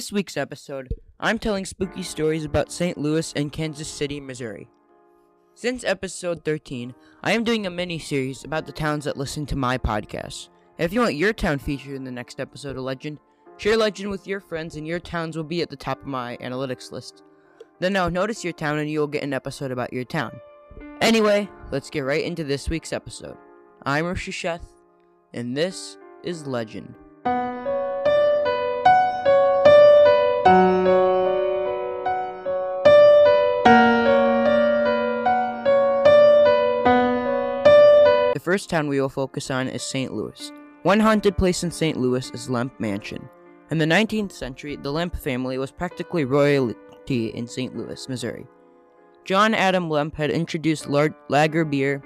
this week's episode, I'm telling spooky stories about St. Louis and Kansas City, Missouri. Since episode 13, I am doing a mini series about the towns that listen to my podcast. If you want your town featured in the next episode of Legend, share Legend with your friends, and your towns will be at the top of my analytics list. Then I'll notice your town, and you'll get an episode about your town. Anyway, let's get right into this week's episode. I'm Sheth, and this is Legend. First town we will focus on is St. Louis. One haunted place in St. Louis is Lemp Mansion. In the 19th century, the Lemp family was practically royalty in St. Louis, Missouri. John Adam Lemp had introduced lager beer,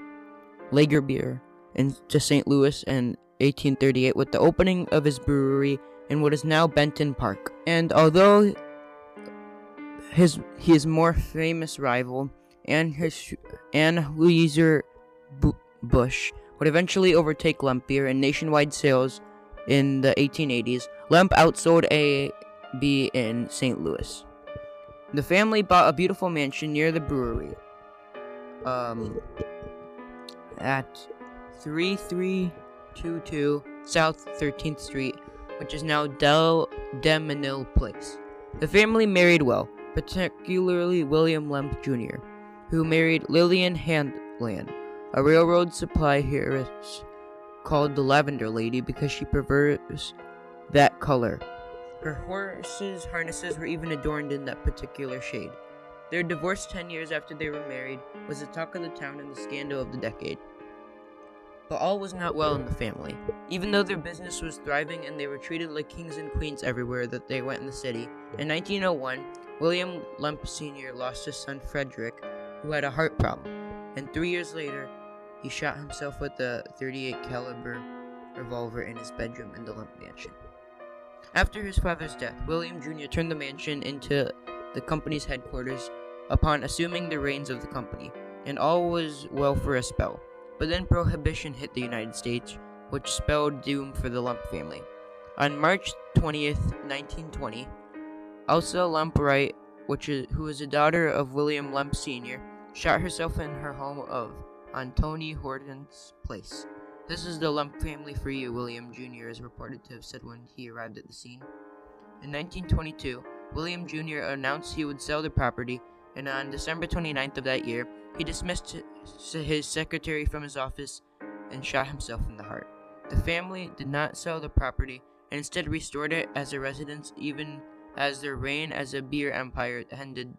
lager beer, into St. Louis in 1838 with the opening of his brewery in what is now Benton Park. And although his his more famous rival and his Anheuser Busch would eventually overtake Lemp beer in nationwide sales in the 1880s. Lemp outsold AB in St. Louis. The family bought a beautiful mansion near the brewery. Um, at 3322 South 13th Street, which is now Del Demenil Place. The family married well, particularly William Lemp Jr., who married Lillian Handlan, a railroad supply heiress called the Lavender Lady because she prefers that color. Her horses' harnesses were even adorned in that particular shade. Their divorce 10 years after they were married was the talk of the town and the scandal of the decade. But all was not well in the family. Even though their business was thriving and they were treated like kings and queens everywhere that they went in the city, in 1901, William Lemp Sr. lost his son Frederick, who had a heart problem, and three years later, he shot himself with a 38 caliber revolver in his bedroom in the Lemp mansion. After his father's death, William Jr. turned the mansion into the company's headquarters upon assuming the reins of the company, and all was well for a spell. But then prohibition hit the United States, which spelled doom for the Lemp family. On March 20th, 1920, Elsa Lemp Wright, which is a daughter of William Lemp Sr., shot herself in her home of on Tony Horton's place. This is the Lemp family for you, William Jr. is reported to have said when he arrived at the scene. In 1922, William Jr. announced he would sell the property, and on December 29th of that year, he dismissed his secretary from his office and shot himself in the heart. The family did not sell the property and instead restored it as a residence, even as their reign as a beer empire ended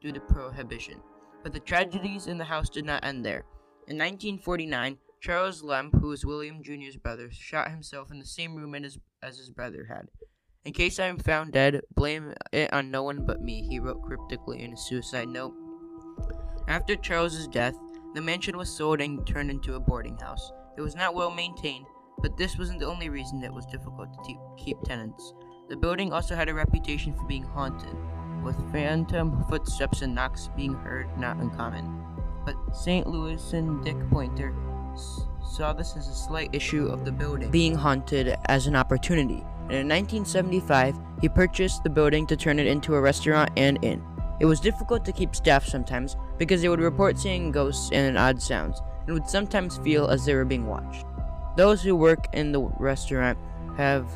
due to prohibition. But the tragedies in the house did not end there. In 1949, Charles Lemp, who was William Jr.'s brother, shot himself in the same room as, his brother had. In case I am found dead, blame it on no one but me, he wrote cryptically in a suicide note. After Charles's death, the mansion was sold and turned into a boarding house. It was not well maintained, but this wasn't the only reason that it was difficult to te- keep tenants. The building also had a reputation for being haunted, with phantom footsteps and knocks being heard not uncommon. But St. Louis and Dick Pointer s- saw this as a slight issue of the building being haunted as an opportunity. And in 1975, he purchased the building to turn it into a restaurant and inn. It was difficult to keep staff sometimes because they would report seeing ghosts and odd sounds and would sometimes feel as they were being watched. Those who work in the restaurant have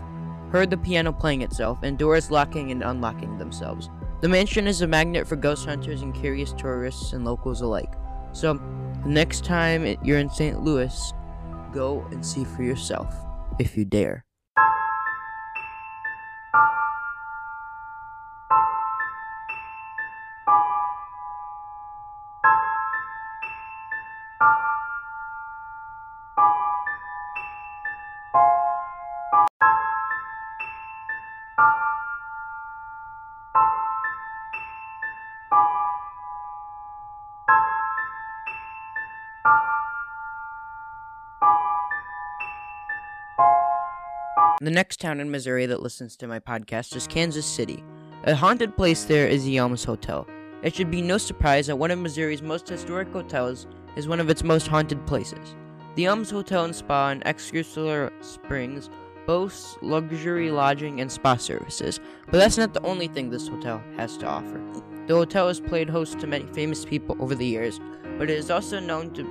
heard the piano playing itself and doors locking and unlocking themselves. The mansion is a magnet for ghost hunters and curious tourists and locals alike. So, next time you're in St. Louis, go and see for yourself if you dare. The next town in Missouri that listens to my podcast is Kansas City. A haunted place there is the Elms Hotel. It should be no surprise that one of Missouri's most historic hotels is one of its most haunted places. The Elms Hotel and Spa in Excelsior Springs boasts luxury lodging and spa services, but that's not the only thing this hotel has to offer. The hotel has played host to many famous people over the years, but it is also known to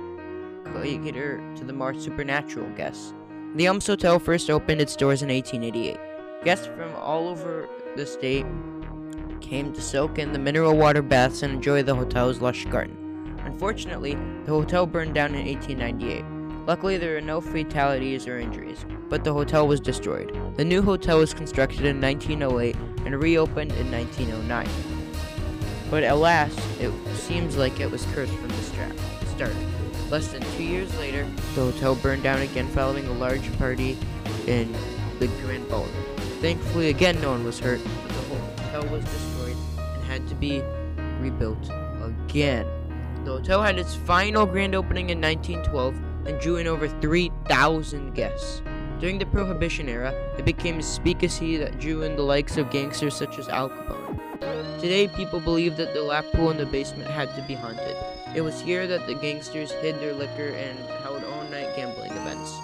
cater to the more supernatural guests. The Elms Hotel first opened its doors in 1888. Guests from all over the state came to soak in the mineral water baths and enjoy the hotel's lush garden. Unfortunately, the hotel burned down in 1898. Luckily, there were no fatalities or injuries, but the hotel was destroyed. The new hotel was constructed in 1908 and reopened in 1909. But alas, it seems like it was cursed from the start. Less than two years later, the hotel burned down again following a large party in the Grand Ballroom. Thankfully, again, no one was hurt, but the hotel was destroyed and had to be rebuilt again. The hotel had its final grand opening in 1912 and drew in over 3,000 guests. During the Prohibition era, it became a speakeasy that drew in the likes of gangsters such as Al Capone. Today, people believe that the lap pool in the basement had to be haunted. It was here that the gangsters hid their liquor and held all-night gambling events.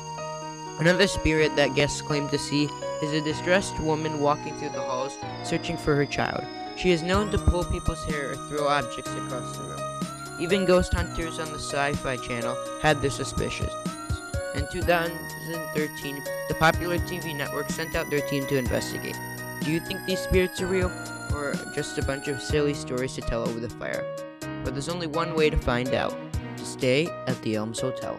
Another spirit that guests claim to see is a distressed woman walking through the halls, searching for her child. She is known to pull people's hair or throw objects across the room. Even ghost hunters on the Sci-Fi Channel had their suspicions. In 2013, the popular TV network sent out their team to investigate. Do you think these spirits are real, or just a bunch of silly stories to tell over the fire? But there's only one way to find out to stay at the Elms Hotel.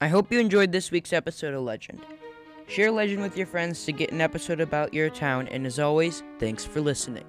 I hope you enjoyed this week's episode of Legend. Share Legend with your friends to get an episode about your town, and as always, thanks for listening.